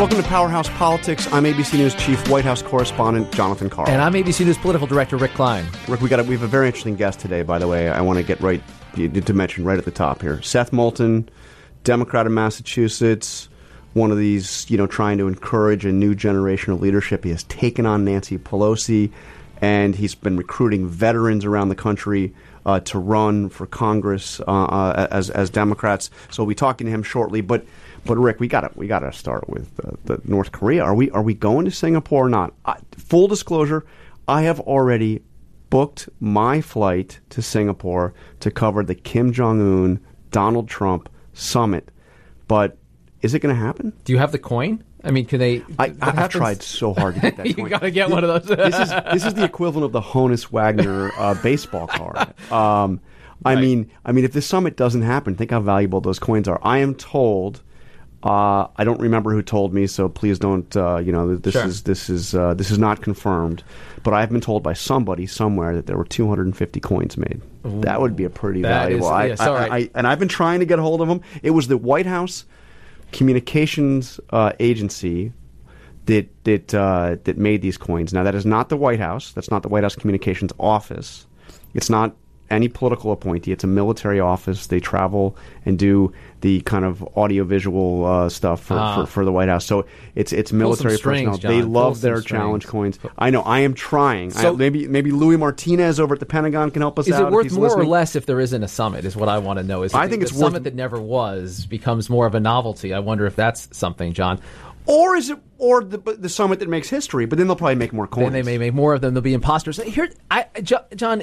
Welcome to Powerhouse Politics. I'm ABC News Chief White House Correspondent Jonathan Karl. And I'm ABC News Political Director Rick Klein. Rick, we got a, we have a very interesting guest today. By the way, I want to get right to mention right at the top here. Seth Moulton, Democrat of Massachusetts, one of these you know trying to encourage a new generation of leadership. He has taken on Nancy Pelosi, and he's been recruiting veterans around the country. Uh, to run for Congress uh, uh, as as Democrats, so we'll be talking to him shortly. But but Rick, we got to we got to start with uh, the North Korea. Are we are we going to Singapore or not? I, full disclosure, I have already booked my flight to Singapore to cover the Kim Jong Un Donald Trump summit. But is it going to happen? Do you have the coin? I mean, can they? I, have tried so hard to get that. you got to get one of those. this is this is the equivalent of the Honus Wagner uh, baseball card. Um, I right. mean, I mean, if this summit doesn't happen, think how valuable those coins are. I am told uh, I don't remember who told me, so please don't. Uh, you know, this sure. is this is uh, this is not confirmed, but I've been told by somebody somewhere that there were 250 coins made. Ooh, that would be a pretty valuable. Is, I, I, I, and I've been trying to get a hold of them. It was the White House communications uh, agency that that uh, that made these coins. Now that is not the White House. That's not the White House communications office. It's not any political appointee. It's a military office. They travel and do the kind of audiovisual uh, stuff for, ah. for, for, the White House. So it's it's military strings, personnel. They love their challenge coins. I know. I am trying. So I, maybe maybe Luis Martinez over at the Pentagon can help us is out. Is it worth more listening. or less if there isn't a summit? Is what I want to know. Is I think it's summit that never was becomes more of a novelty. I wonder if that's something, John. Or is it, or the, the summit that makes history? But then they'll probably make more coins. Then they may make more of them. They'll be imposters. Here, I, John,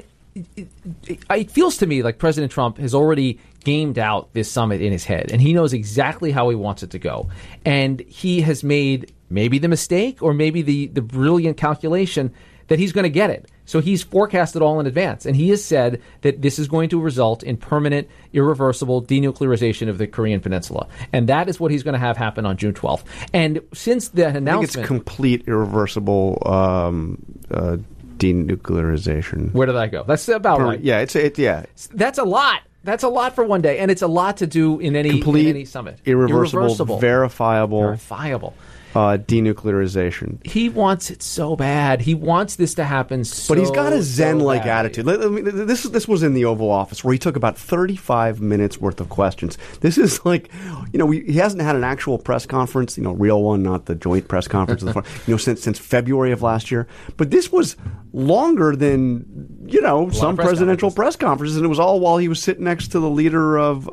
it feels to me like President Trump has already gamed out this summit in his head, and he knows exactly how he wants it to go. And he has made maybe the mistake or maybe the, the brilliant calculation that he's going to get it. So he's forecasted all in advance, and he has said that this is going to result in permanent, irreversible denuclearization of the Korean Peninsula, and that is what he's going to have happen on June 12th. And since the announcement, I think it's complete irreversible um, uh, denuclearization. Where did that go? That's about right. Yeah, it's it. Yeah, that's a lot. That's a lot for one day, and it's a lot to do in any complete, in any summit. Irreversible, irreversible, verifiable, verifiable uh, denuclearization. He wants it so bad. He wants this to happen so But he's got a zen-like so attitude. This this was in the Oval Office where he took about 35 minutes worth of questions. This is like, you know, we, he hasn't had an actual press conference, you know, real one, not the joint press conference, the, you know, since since February of last year. But this was longer than you know some press presidential press conferences, and it was all while he was sitting next to the leader of uh,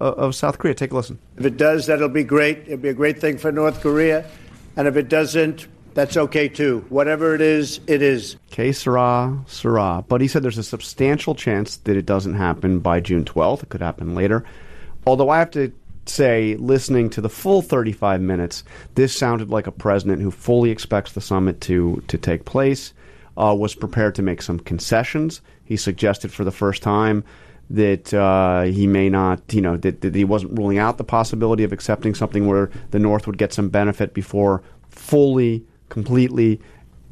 of South Korea. Take a listen. If it does, that'll be great. It'll be a great thing for North Korea. And if it doesn't, that's okay too. Whatever it is, it is. Que sera, sera. But he said there's a substantial chance that it doesn't happen by June 12th. It could happen later. Although I have to say, listening to the full 35 minutes, this sounded like a president who fully expects the summit to, to take place, uh, was prepared to make some concessions. He suggested for the first time that uh, he may not, you know, that, that, he wasn't ruling out the possibility of accepting something where the North would get some benefit before fully, completely,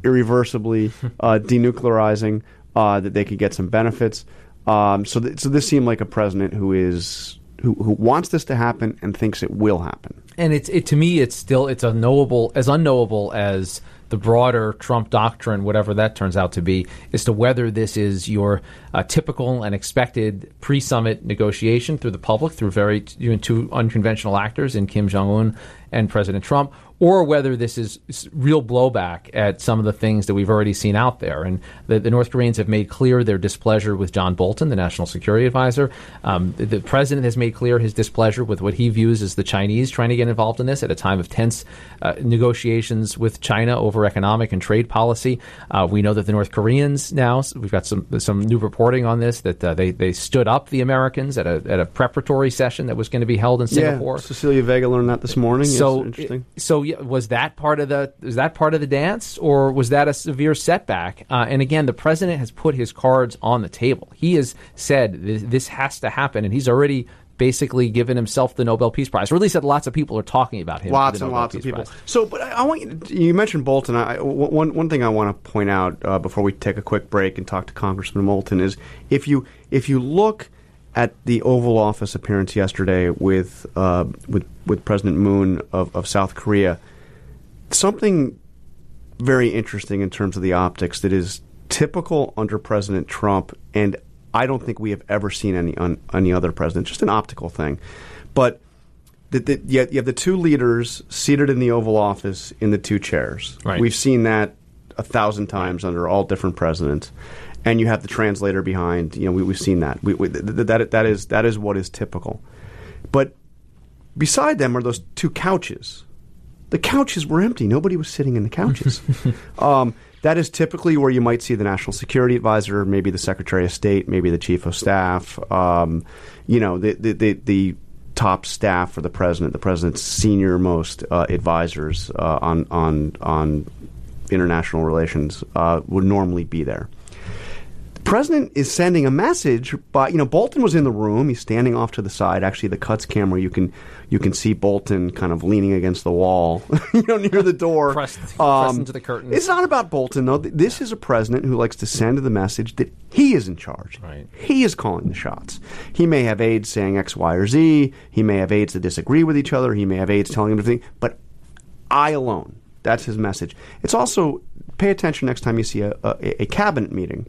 irreversibly uh, denuclearizing, uh, that they could get some benefits. Um, so, th- so this seemed like a president who is who, who wants this to happen and thinks it will happen. And it's it to me, it's still it's unknowable as unknowable as the broader Trump doctrine, whatever that turns out to be, as to whether this is your uh, typical and expected pre-summit negotiation through the public, through very two unconventional actors in Kim Jong Un and President Trump, or whether this is real blowback at some of the things that we've already seen out there. And the, the North Koreans have made clear their displeasure with John Bolton, the national security advisor. Um, the, the, president has made clear his displeasure with what he views as the Chinese trying to get involved in this at a time of tense uh, negotiations with China over economic and trade policy. Uh, we know that the North Koreans now, we've got some some new reporting on this, that uh, they, they stood up the Americans at a, at a preparatory session that was going to be held in Singapore. Yeah, Cecilia Vega learned that this morning. So, yes, interesting. so yeah, was that part of the was that part of the dance, or was that a severe setback? Uh, and again, the president has put his cards on the table. He has said this, this has to happen, and he's already basically given himself the Nobel Peace Prize, or at least that lots of people are talking about him. Lots and lots Peace of people. Prize. So, but I, I want you, you mentioned Bolton. I, one one thing I want to point out uh, before we take a quick break and talk to Congressman Moulton is if you if you look at the Oval Office appearance yesterday with uh, with with President Moon of, of South Korea something very interesting in terms of the optics that is typical under President Trump, and I don't think we have ever seen any on any other president. Just an optical thing, but. The, the, you, have, the two leaders seated in the Oval Office in the two chairs. Right. We've seen that a thousand times under all different presidents, and you have the translator behind. You know, we, we've seen that. We, we, th- that that is that is what is typical. But beside them are those two couches. The couches were empty. Nobody was sitting in the couches. um, that is typically where you might see the national security advisor, maybe the secretary of state, maybe the chief of staff. Um, you know, the, the the, the top staff for the president, the president's senior most uh, advisors uh, on on on international relations uh, would normally be there. The president is sending a message by you know Bolton was in the room. He's standing off to the side. Actually, the cuts camera you can you can see Bolton kind of leaning against the wall, you know, near the door, Pressed- pressed um, into the curtains. It's not about Bolton though. This is a president who likes to send the message that he is in charge. Right. He is calling the shots. He may have aides saying X, Y, or Z. He may have aides that disagree with each other. He may have aides telling him everything. But I alone. That's his message. It's also pay attention next time you see a, a, a cabinet meeting.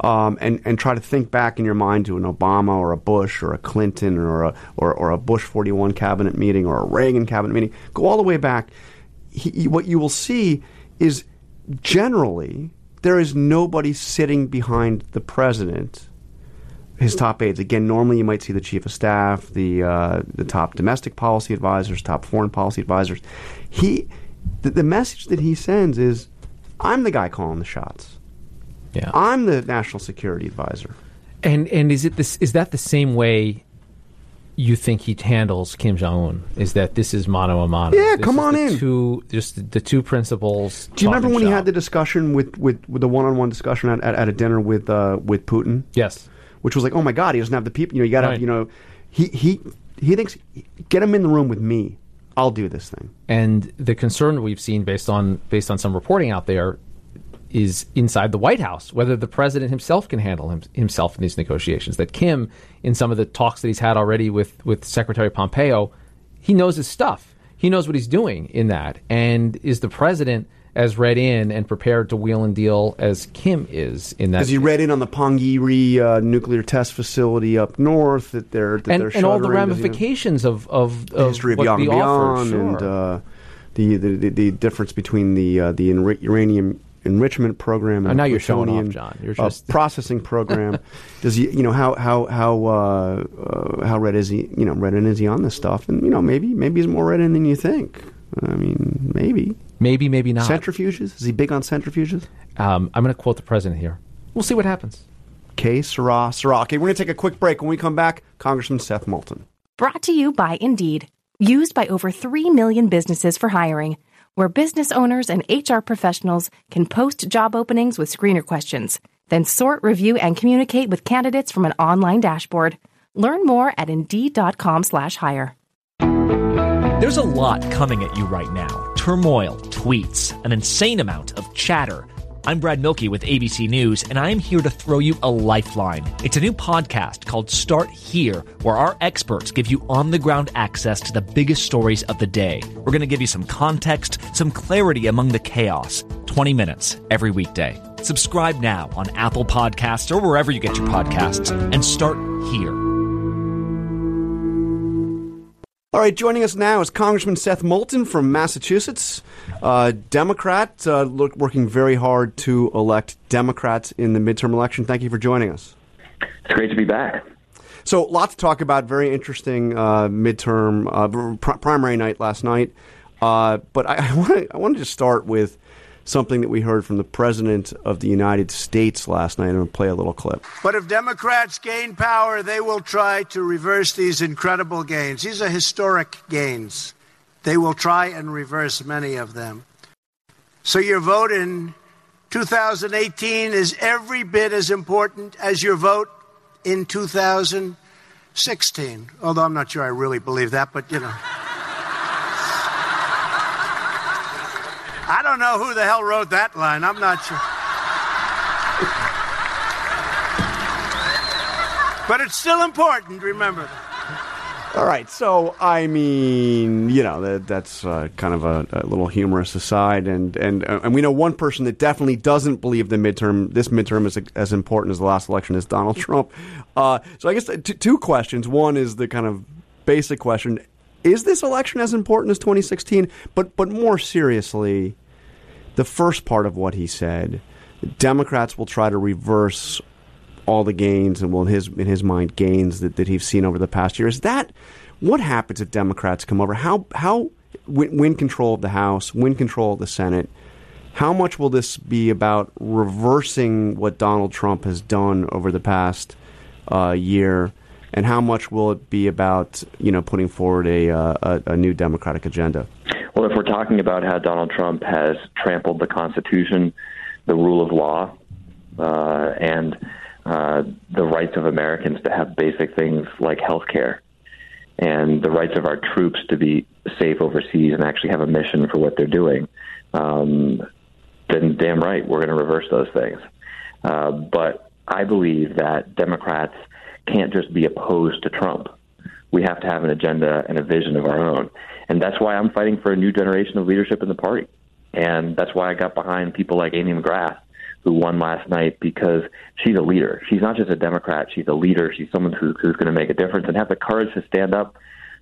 Um, and, and try to think back in your mind to an Obama or a Bush or a Clinton or a, or, or a Bush 41 cabinet meeting or a Reagan cabinet meeting. Go all the way back. He, what you will see is generally there is nobody sitting behind the president his top aides. Again, normally you might see the chief of staff, the uh, the top domestic policy advisors, top foreign policy advisors. He, the, the message that he sends is, "I'm the guy calling the shots. Yeah. I'm the national security advisor." And and is it this is that the same way you think he handles Kim Jong Un? Is that this is mano a mano? Yeah, This come on in. Two just the, two principals. Do you remember when he had the discussion with, with, with the one-on-one discussion at, at, at a dinner with uh, with Putin? Yes. which was like, oh my god, he doesn't have the people. You know, you got to, Right. you know, he he he thinks get him in the room with me. I'll do this thing. And the concern we've seen based on based on some reporting out there is inside the White House whether the president himself can handle him, himself in these negotiations. That Kim, in some of the talks that he's had already with with Secretary Pompeo, he knows his stuff. He knows what he's doing in that, and is the president as read in and prepared to wheel and deal as Kim is in that. Because he read in on the Punggye-ri uh, nuclear test facility up north that they're that and, they're and all the shuttering, does he know? ramifications of of, history of the offer, sure. and uh, the, the, the the difference between the uh, the uranium enrichment program and Oh, now you're showing off, John. You're uh, just- processing program. Does he? You know how how how uh, uh, how red is he? You know, red in is he on this stuff? And you know, maybe maybe he's more red in than you think. I mean, maybe maybe maybe not. centrifuges. Is he big on centrifuges? Um, I'm going to quote the president here. We'll see what happens. Que sera sera. Okay, we're gonna take a quick break. When we come back, Congressman Seth Moulton. Brought to you by Indeed. Used by over 3 million businesses for hiring, where business owners and HR professionals can post job openings with screener questions, then sort, review, and communicate with candidates from an online dashboard. Learn more at Indeed.com/hire. There's a lot coming at you right now turmoil, tweets, an insane amount of chatter. I'm Brad Mielke with ABC News, and I'm here to throw you a lifeline. It's a new podcast called Start Here, where our experts give you on the ground access to the biggest stories of the day. We're going to give you some context, some clarity among the chaos. 20 minutes every weekday. Subscribe now on Apple Podcasts or wherever you get your podcasts, and start here. All right, joining us now is Congressman Seth Moulton from Massachusetts, uh, Democrat, uh, look, working very hard to elect Democrats in the midterm election. Thank you for joining us. It's great to be back. So, lots to talk about. Very interesting uh, midterm uh, pr- primary night last night. Uh, but I, I want I wanted to start with something that we heard from the President of the United States last night. I'm going to play a little clip. But if Democrats gain power, they will try to reverse these incredible gains. These are historic gains. They will try and reverse many of them. So your vote in 2018 is every bit as important as your vote in 2016. Although I'm not sure I really believe that, but you know. Don't know who the hell wrote that line. I'm not sure. But it's still important, remember. All right, so I mean, you know, that, that's uh, kind of a, a, little humorous aside, and and and we know one person that definitely doesn't believe the midterm, this midterm is as important as the last election is Donald Trump. Uh, so I guess t- two questions. One is the kind of basic question: Is this election as important as 2016? But but more seriously, the first part of what he said, Democrats will try to reverse all the gains and well in his in his mind gains that, that he's seen over the past year. Is that what happens if Democrats come over? How how win, win control of the House, win control of the Senate? How much will this be about reversing what Donald Trump has done over the past uh, year? And how much will it be about you know putting forward a, uh, a, a new Democratic agenda? Well, if we're talking about how Donald Trump has trampled the Constitution, the rule of law, uh, and uh, the rights of Americans to have basic things like health care and the rights of our troops to be safe overseas and actually have a mission for what they're doing, um, then damn right, we're going to reverse those things. Uh, but I believe that Democrats can't just be opposed to Trump. We have to have an agenda and a vision of our own. And that's why I'm fighting for a new generation of leadership in the party. And that's why I got behind people like Amy McGrath who won last night because she's a leader. She's not just a Democrat; she's a leader. She's someone who, who's going to make a difference and have the courage to stand up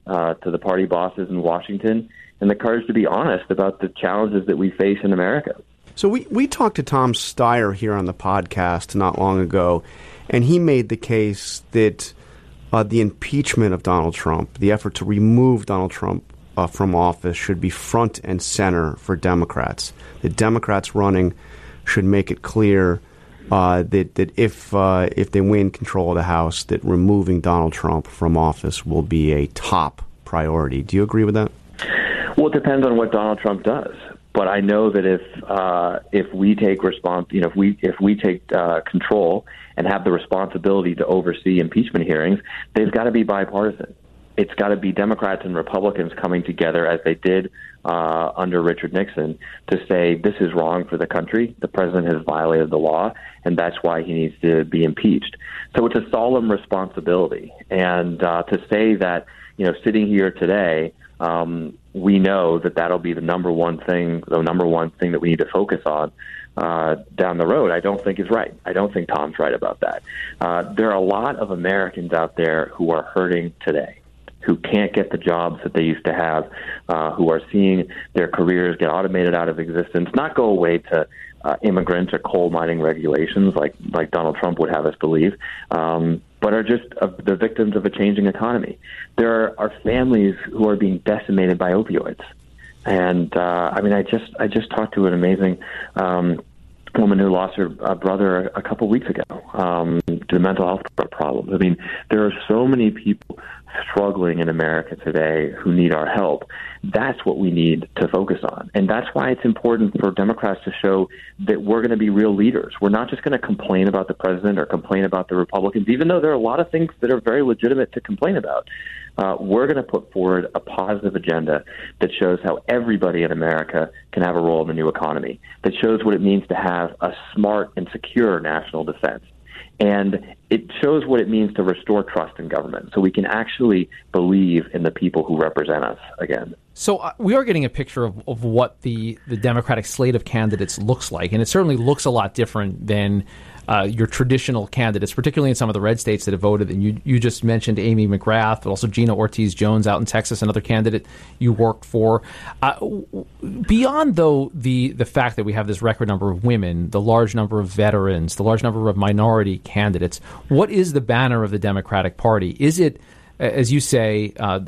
uh, to the party bosses in Washington and the courage to be honest about the challenges that we face in America. So we we talked to Tom Steyer here on the podcast not long ago, and he made the case that uh, the impeachment of Donald Trump, the effort to remove Donald Trump uh, from office, should be front and center for Democrats. The Democrats running should make it clear uh, that that if uh, if they win control of the House, that removing Donald Trump from office will be a top priority. Do you agree with that? Well, it depends on what Donald Trump does. But I know that if uh, if we take response, you know, if we if we take uh, control and have the responsibility to oversee impeachment hearings, they've got to be bipartisan it's got to be Democrats and Republicans coming together as they did uh, under Richard Nixon to say this is wrong for the country. The president has violated the law, and that's why he needs to be impeached. So it's a solemn responsibility. And uh, to say that, you know, sitting here today, um, we know that that'll be the number one thing, the number one thing that we need to focus on uh, down the road, I don't think is right. I don't think Tom's right about that. Uh, there are a lot of Americans out there who are hurting today who can't get the jobs that they used to have, uh, who are seeing their careers get automated out of existence, not go away to uh, immigrants or coal mining regulations like like Donald Trump would have us believe, um, but are just uh, the victims of a changing economy. There are, families who are being decimated by opioids, and uh, I mean, I just I just talked to an amazing. Um, woman who lost her uh, brother a couple weeks ago um, to mental health problems. I mean, there are so many people struggling in America today who need our help. That's what we need to focus on. And that's why it's important for Democrats to show that we're going to be real leaders. We're not just going to complain about the president or complain about the Republicans, even though there are a lot of things that are very legitimate to complain about. Uh, we're going to put forward a positive agenda that shows how everybody in America can have a role in the new economy, that shows what it means to have a smart and secure national defense and it shows what it means to restore trust in government so we can actually believe in the people who represent us again. So uh, we are getting a picture of, of what the, the Democratic slate of candidates looks like, and it certainly looks a lot different than uh, your traditional candidates, particularly in some of the red states that have voted. And you, you just mentioned Amy McGrath, but also Gina Ortiz Jones out in Texas, another candidate you worked for. Uh, beyond, though, the, the fact that we have this record number of women, the large number of veterans, the large number of minority candidates, what is the banner of the Democratic Party? Is it as you say, uh,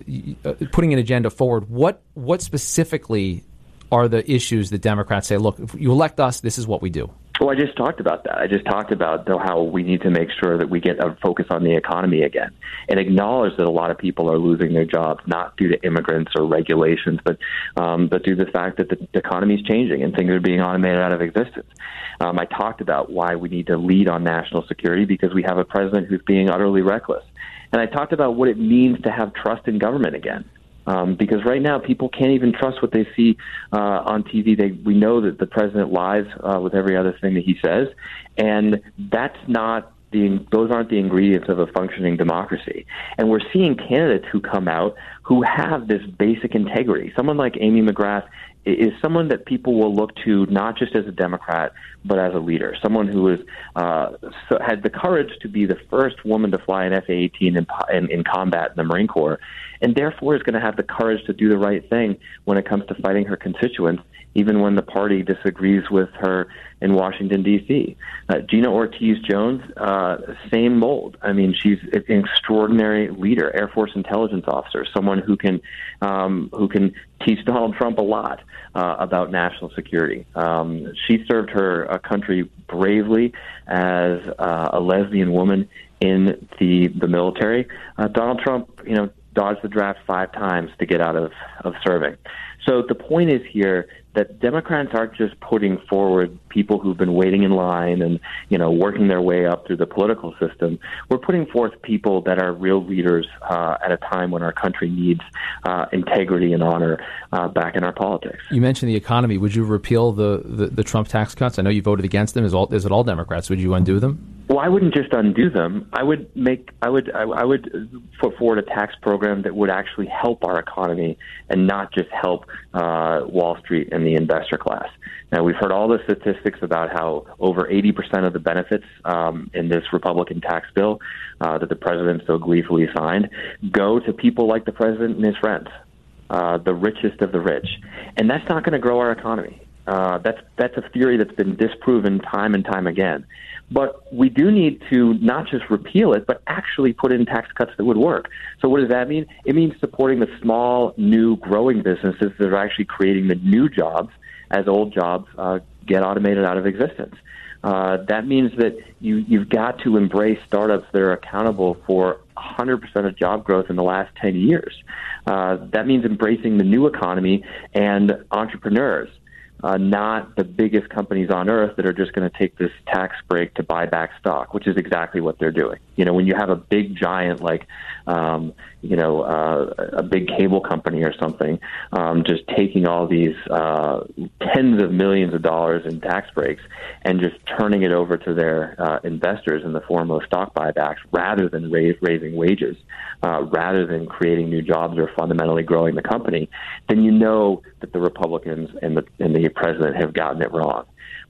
uh putting an agenda forward. What what specifically are the issues that Democrats say? Look, if you elect us, this is what we do. Well, I just talked about that. I just talked about how we need to make sure that we get a focus on the economy again and acknowledge that a lot of people are losing their jobs, not due to immigrants or regulations, but um, but due to the fact that the economy is changing and things are being automated out of existence. Um, I talked about why we need to lead on national security because we have a president who's being utterly reckless. And I talked about what it means to have trust in government again. Um, because right now people can't even trust what they see uh, on TV. They, we know that the president lies uh, with every other thing that he says, and that's not the those aren't the ingredients of a functioning democracy. And we're seeing candidates who come out who have this basic integrity. Someone like Amy McGrath is someone that people will look to not just as a Democrat but as a leader. Someone who is uh, so had the courage to be the first woman to fly an F-18 in, in, in combat in the Marine Corps, and therefore is going to have the courage to do the right thing when it comes to fighting her constituents even when the party disagrees with her in Washington D.C. Uh, Gina Ortiz Jones, uh, same mold. I mean, she's an extraordinary leader, Air Force intelligence officer, someone who can um, who can teach Donald Trump a lot uh, about national security. Um, she served her uh, country bravely as uh, a lesbian woman in the the military. Uh, Donald Trump, you know, dodged the draft five times to get out of of serving. So the point is here that Democrats aren't just putting forward people who've been waiting in line and you know working their way up through the political system. We're putting forth people that are real leaders uh, at a time when our country needs uh, integrity and honor uh, back in our politics. You mentioned the economy. Would you repeal the, the, the Trump tax cuts? I know you voted against them. Is all is it all Democrats? Would you undo them? Well, I wouldn't just undo them. I would make I would I, I would put forward a tax program that would actually help our economy and not just help uh, Wall Street and the investor class. Now we've heard all the statistics about how over 80% of the benefits um, in this Republican tax bill uh, that the president so gleefully signed go to people like the president and his friends, uh, the richest of the rich, and that's not going to grow our economy. Uh, that's that's a theory that's been disproven time and time again. But we do need to not just repeal it, but actually put in tax cuts that would work. So what does that mean? It means supporting the small, new, growing businesses that are actually creating the new jobs as old jobs uh, get automated out of existence. Uh, that means that you, you've got to embrace startups that are accountable for 100% of job growth in the last 10 years. Uh, that means embracing the new economy and entrepreneurs uh, not the biggest companies on earth that are just going to take this tax break to buy back stock, which is exactly what they're doing. You know, when you have a big giant like, um, you know, uh, a big cable company or something, um, just taking all these uh, tens of millions of dollars in tax breaks and just turning it over to their uh, investors in the form of stock buybacks rather than raise, raising wages, uh, rather than creating new jobs or fundamentally growing the company, then you know that the Republicans and the and the president have gotten it wrong.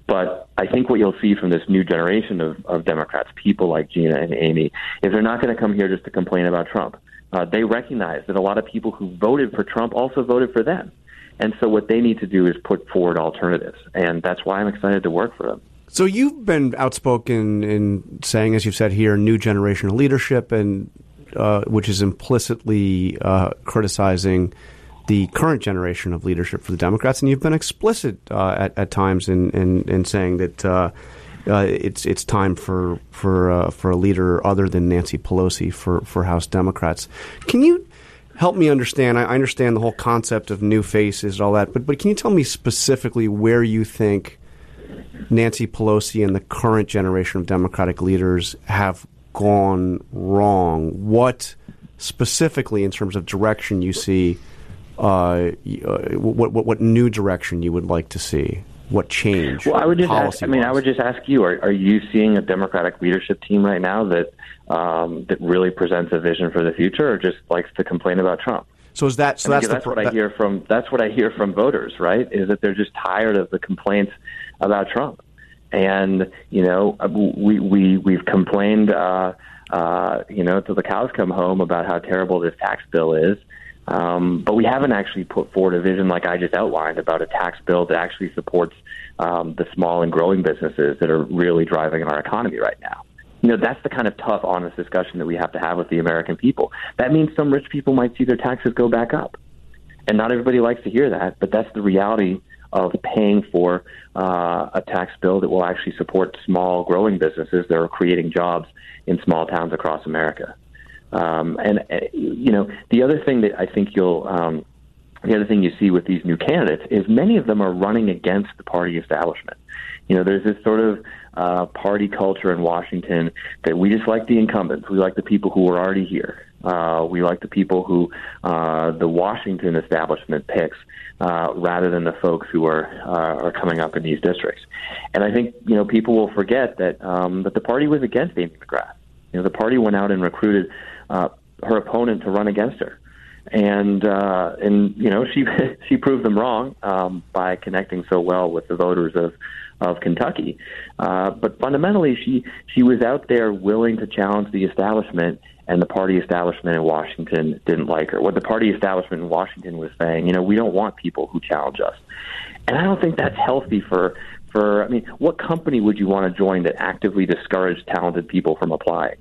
But I think what you'll see from this new generation of, of Democrats, people like Gina and Amy, is they're not going to come here just to complain about Trump. Uh, they recognize that a lot of people who voted for Trump also voted for them. And so what they need to do is put forward alternatives. And that's why I'm excited to work for them. So you've been outspoken in saying, as you've said here, new generation of leadership, and uh, which is implicitly uh, criticizing the current generation of leadership for the Democrats, and you've been explicit uh, at, at times in, in, in saying that uh, uh, it's it's time for for uh, for a leader other than Nancy Pelosi for, for House Democrats. Can you help me understand? I understand the whole concept of new faces and all that, but but can you tell me specifically where you think Nancy Pelosi and the current generation of Democratic leaders have gone wrong? What specifically, in terms of direction, you see? Uh, what, what, what new direction you would like to see? What change? Well, I would just ask, I mean, I would just ask you: Are, are you seeing a Democratic leadership team right now that um, that really presents a vision for the future, or just likes to complain about Trump? So is that? So that's, that's the, what I hear from. That's what I hear from voters. Right? Is that they're just tired of the complaints about Trump, and you know, uh, we we we've complained, uh, uh, you know, till the cows come home about how terrible this tax bill is. Um, but we haven't actually put forward a vision like I just outlined about a tax bill that actually supports um, the small and growing businesses that are really driving our economy right now. You know, that's the kind of tough, honest discussion that we have to have with the American people. That means some rich people might see their taxes go back up. And not everybody likes to hear that, but that's the reality of paying for uh, a tax bill that will actually support small, growing businesses that are creating jobs in small towns across America. Um, and uh, you know, the other thing that I think you'll um, the other thing you see with these new candidates is many of them are running against the party establishment. You know, there's this sort of uh, party culture in Washington that we just like the incumbents. We like the people who are already here. Uh, we like the people who uh, the Washington establishment picks uh, rather than the folks who are uh, are coming up in these districts. And I think you know people will forget that um, that the party was against Amy McGrath. You know, the party went out and recruited uh, her opponent to run against her and uh, and you know she she proved them wrong um, by connecting so well with the voters of of Kentucky. Uh, but fundamentally, she she was out there willing to challenge the establishment, and the party establishment in Washington didn't like her. What the party establishment in Washington was saying, you know, we don't want people who challenge us, and I don't think that's healthy for. For, I mean, what company would you want to join that actively discouraged talented people from applying?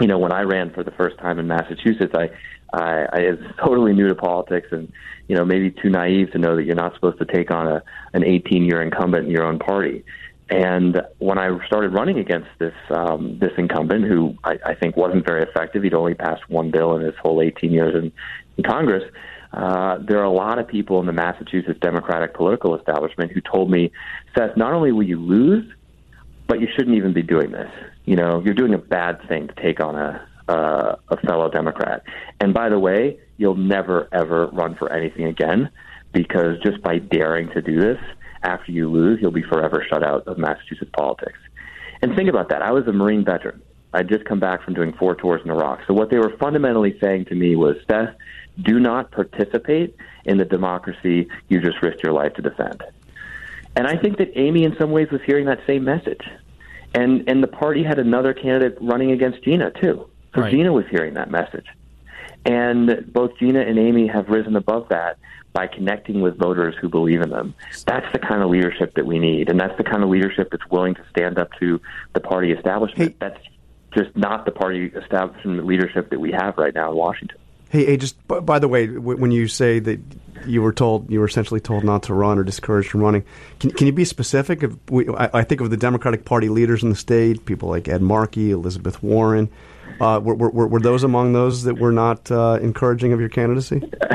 You know, when I ran for the first time in Massachusetts, I, I, I was totally new to politics and, you know, maybe too naive to know that you're not supposed to take on a an 18 year incumbent in your own party. And when I started running against this um, this incumbent, who I, I think wasn't very effective, he'd only passed one bill in his whole 18 years in, in Congress. Uh, there are a lot of people in the Massachusetts Democratic political establishment who told me, Seth, not only will you lose, but you shouldn't even be doing this. You know, you're doing a bad thing to take on a uh, a fellow Democrat. And by the way, you'll never ever run for anything again because just by daring to do this, after you lose, you'll be forever shut out of Massachusetts politics. And think about that. I was a Marine veteran. I'd just come back from doing four tours in Iraq. So what they were fundamentally saying to me was, Seth, do not participate in the democracy you just risked your life to defend. And I think that Amy, in some ways, was hearing that same message. And and the party had another candidate running against Gina too. So right. Gina was hearing that message. And both Gina and Amy have risen above that by connecting with voters who believe in them. That's the kind of leadership that we need, and that's the kind of leadership that's willing to stand up to the party establishment. Hey. That's just not the party establishment leadership that we have right now in Washington. Hey, hey just by the way, when you say that you were told you were essentially told not to run or discouraged from running, can, can you be specific? If we, I, I think of the Democratic Party leaders in the state, people like Ed Markey, Elizabeth Warren. Uh, were, were, were, those among those that were not uh, encouraging of your candidacy?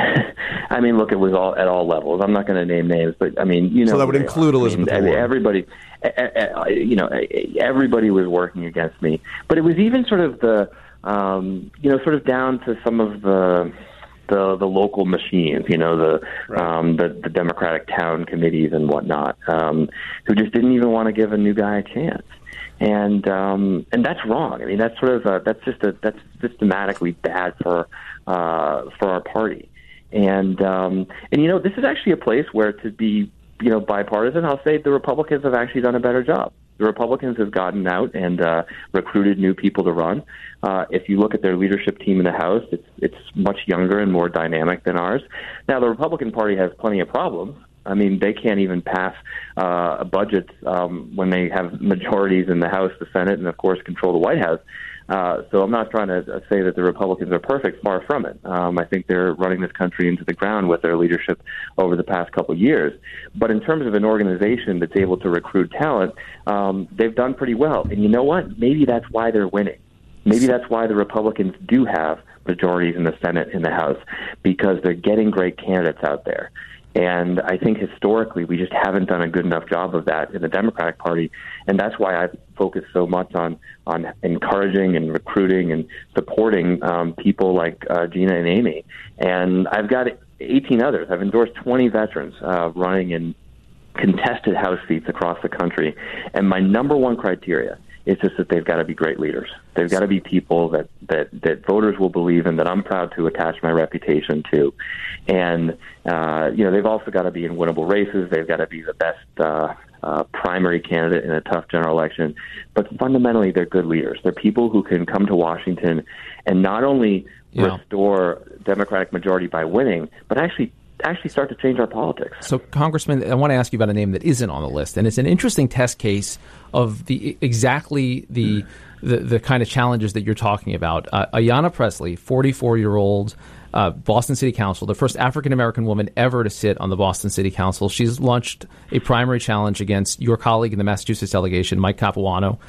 I mean, look, it was all at all levels. I'm not going to name names, but I mean, you know, so that would include Elizabeth I mean, Warren. Everybody, you know, everybody was working against me. But it was even sort of the, um, you know, sort of down to some of the the the local machines, you know, the right. um, the, the Democratic town committees and whatnot, um, who just didn't even want to give a new guy a chance and um, and that's wrong. I mean, that's sort of a, that's just a that's systematically bad for uh, for our party. And um, and you know, this is actually a place where to be you know bipartisan, I'll say the Republicans have actually done a better job. The Republicans have gotten out and uh, recruited new people to run. Uh, if you look at their leadership team in the House, it's it's much younger and more dynamic than ours. Now, the Republican Party has plenty of problems. I mean, they can't even pass uh, a budget um, when they have majorities in the House, the Senate, and of course control the White House. Uh, so I'm not trying to say that the Republicans are perfect. Far from it. Um, I think they're running this country into the ground with their leadership over the past couple of years. But in terms of an organization that's able to recruit talent, um, they've done pretty well. And you know what? Maybe that's why they're winning. Maybe that's why the Republicans do have majorities in the Senate and the House because they're getting great candidates out there. And I think historically we just haven't done a good enough job of that in the Democratic Party, and that's why I focus so much on on encouraging and recruiting and supporting um, people like uh, Gina and Amy. And I've got 18 others. I've endorsed 20 veterans uh, running in contested House seats across the country, and my number one criteria it's just that they've got to be great leaders. They've got to be people that, that, that voters will believe in, that I'm proud to attach my reputation to. And, uh, you know, they've also got to be in winnable races. They've got to be the best uh, uh, primary candidate in a tough general election. But fundamentally, they're good leaders. They're people who can come to Washington and not only yeah. restore Democratic majority by winning, but actually actually start to change our politics. So, Congressman, I want to ask you about a name that isn't on the list, and it's an interesting test case of the exactly the the, the kind of challenges that you're talking about. Uh, Ayanna Pressley, 44 year old. Uh, Boston City Council, the first African American woman ever to sit on the Boston City Council. She's launched a primary challenge against your colleague in the Massachusetts delegation, Mike Capuano.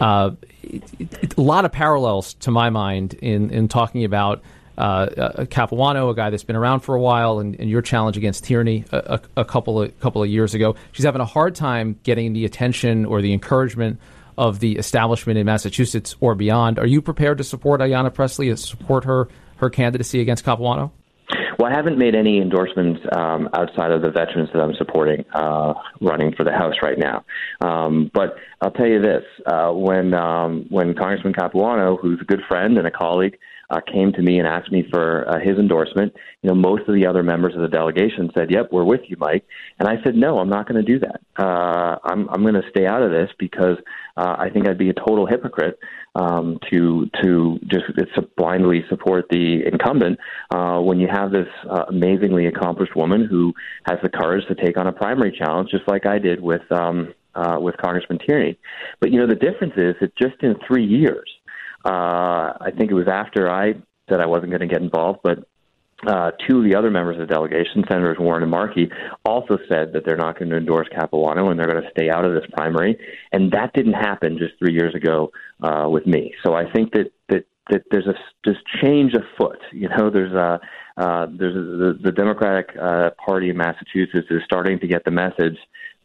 Uh, it, it, a lot of parallels, to my mind, in, in talking about uh, Capuano, a guy that's been around for a while, and, and your challenge against Tierney a, a, a, couple of couple of years ago. She's having a hard time getting the attention or the encouragement of the establishment in Massachusetts or beyond. Are you prepared to support Ayanna Pressley, support her her candidacy against Capuano? Well, I haven't made any endorsements um, outside of the veterans that I'm supporting uh, running for the House right now. Um, but I'll tell you this: uh, when um, when Congressman Capuano, who's a good friend and a colleague, uh, came to me and asked me for uh, his endorsement, you know, most of the other members of the delegation said, "Yep, we're with you, Mike." And I said, "No, I'm not going to do that. Uh, I'm I'm going to stay out of this because uh, I think I'd be a total hypocrite um, to to just blindly support the incumbent uh, when you have this uh, amazingly accomplished woman who has the courage to take on a primary challenge, just like I did with um, uh, with Congressman Tierney. But you know the difference is that just in three years, uh, I think it was after I said I wasn't going to get involved, but uh, two of the other members of the delegation, Senators Warren and Markey, also said that they're not going to endorse Capuano and they're going to stay out of this primary. And that didn't happen just three years ago uh, with me. So I think that that that there's a just change afoot. You know, there's a uh, there's a, the, the Democratic uh, Party in Massachusetts is starting to get the message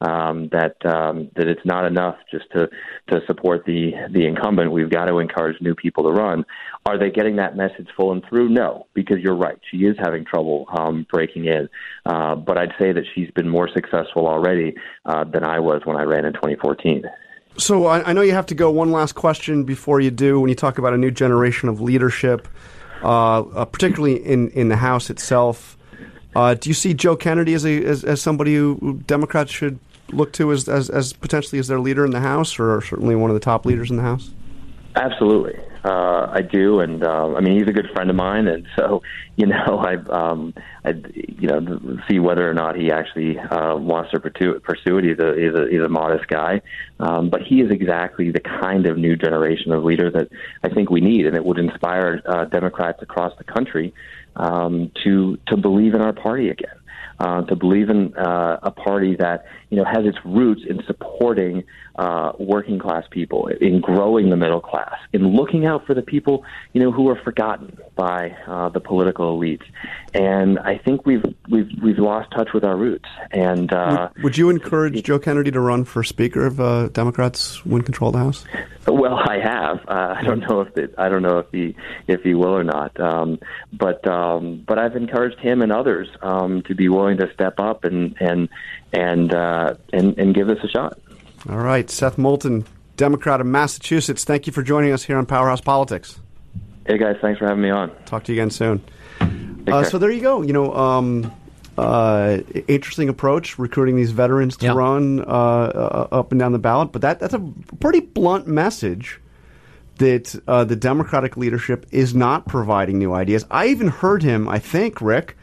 um, that um, that it's not enough just to to support the the incumbent. We've got to encourage new people to run. Are they getting that message full and through? No, because you're right. She is having trouble um, breaking in. Uh, but I'd say that she's been more successful already uh, than I was when I ran in 2014. So I, I, know you have to go. One last question before you do. When you talk about a new generation of leadership, uh, uh particularly in in the House itself. Uh, do you see Joe Kennedy as a as, as somebody who Democrats should look to as, as, as potentially as their leader in the House, or certainly one of the top leaders in the House? Absolutely, uh, I do, and uh, I mean he's a good friend of mine, and so you know I um, I you know see whether or not he actually uh, wants to pursue, it. He's a, he's a he's a modest guy, um, but he is exactly the kind of new generation of leader that I think we need, and it would inspire uh, Democrats across the country um, to to believe in our party again uh, to believe in uh, a party that you know has its roots in supporting uh, working class people, in growing the middle class, in looking out for the people you know who are forgotten by uh, the political elites. And I think we've we've we've lost touch with our roots. And uh, would, would, you encourage it, Joe Kennedy to run for Speaker if uh, Democrats win control of the House? Well, I have. Uh, I don't know if it, I don't know if he if he will or not. Um, but um, but I've encouraged him and others um, to be willing to step up and and and uh, and, and give this a shot. All right, Seth Moulton, Democrat of Massachusetts. Thank you for joining us here on Powerhouse Politics. Hey guys, thanks for having me on. Talk to you again soon. Uh, so there you go. You know, um, uh, interesting approach recruiting these veterans to yep. run uh, uh, up and down the ballot, but that that's a pretty blunt message that uh, the Democratic leadership is not providing new ideas. I even heard him, I think, Rick,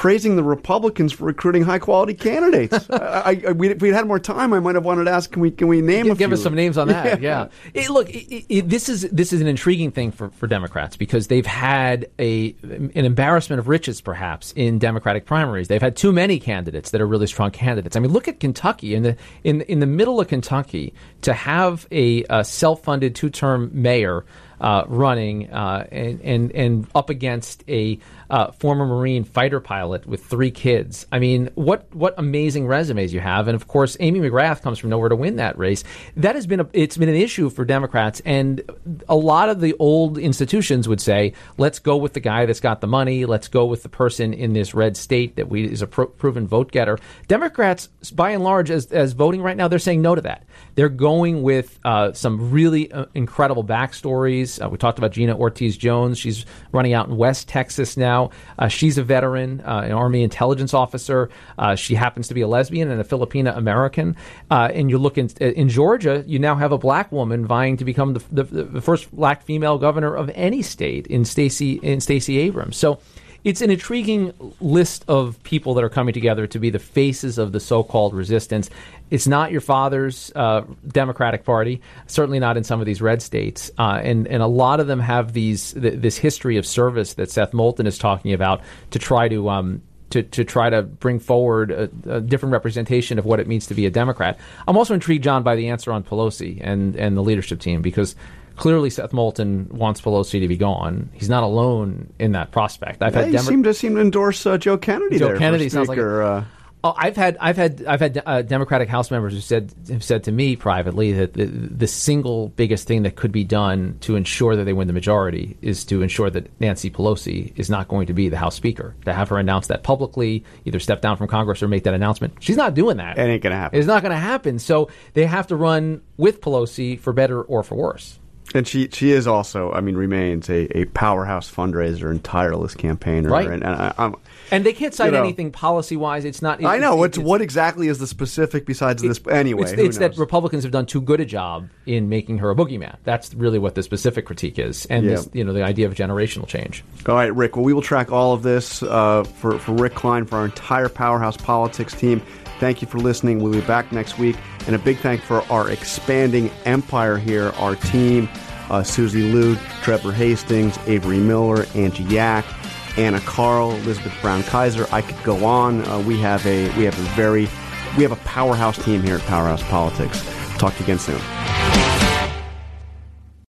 praising the Republicans for recruiting high quality candidates. I, I, we, if we had more time, I might have wanted to ask, can we can we name? Give, give us some names on that. Yeah. yeah. It, look, it, this is this is an intriguing thing for, for Democrats because they've had a an embarrassment of riches, perhaps in Democratic primaries. They've had too many candidates that are really strong candidates. I mean, look at Kentucky in the in in the middle of Kentucky to have a, a self funded two term mayor uh, running uh, and, and and up against a uh, former Marine fighter pilot with three kids. I mean, what what amazing resumes you have, and of course, Amy McGrath comes from nowhere to win that race. That has been a, it's been an issue for Democrats, and a lot of the old institutions would say, let's go with the guy that's got the money, let's go with the person in this red state that we is a pro- proven vote getter. Democrats, by and large, as as voting right now, they're saying no to that. They're going with uh, some really uh, incredible backstories. Uh, we talked about Gina Ortiz Jones. She's running out in West Texas now. Uh, she's a veteran, uh, an Army intelligence officer. Uh, she happens to be a lesbian and a Filipina American. and you look in, in Georgia, you now have a black woman vying to become the, the, the first black female governor of any state in Stacey in Stacey Abrams. So it's an intriguing list of people that are coming together to be the faces of the so-called resistance. It's not your father's uh, Democratic Party, certainly not in some of these red states, uh, and and a lot of them have these th- this history of service that Seth Moulton is talking about to try to. Um, to, to try to bring forward a, a, different representation of what it means to be a Democrat. I'm also intrigued, John, by the answer on Pelosi and, and the leadership team because clearly Seth Moulton wants Pelosi to be gone. He's not alone in that prospect. I've yeah, had Denver- seem to seem to endorse uh, Joe Kennedy. Joe there Kennedy sounds like. A- uh, Oh, I've had I've had I've had uh, Democratic House members who said have said to me privately that the, the single biggest thing that could be done to ensure that they win the majority is to ensure that Nancy Pelosi is not going to be the House Speaker. To have her announce that publicly, either step down from Congress or make that announcement. She's not doing that. It ain't gonna happen. It's not going to happen. So they have to run with Pelosi for better or for worse. And she she is also, I mean, remains a, a powerhouse fundraiser and tireless campaigner. Right. And, and I, I'm, And they can't cite You know. anything policy wise. It's not. I know. it's- it's- what exactly is the specific besides this? Anyway, It's, it's that? Republicans have done too good a job in making her a boogeyman. That's really what the specific critique is, and Yeah. this, you know the idea of generational change. All right, Rick. Well, we will track all of this uh, for, for Rick Klein, for our entire Powerhouse Politics team. Thank you for listening. We'll be back next week. And a big thank for our expanding empire here, our team, uh, Susie Liu, Trevor Hastings, Avery Miller, Angie Yack, Anna Carl, Elizabeth Brown Kaiser. I could go on. Uh, we have a we have a very we have a powerhouse team here at Powerhouse Politics. Talk to you again soon.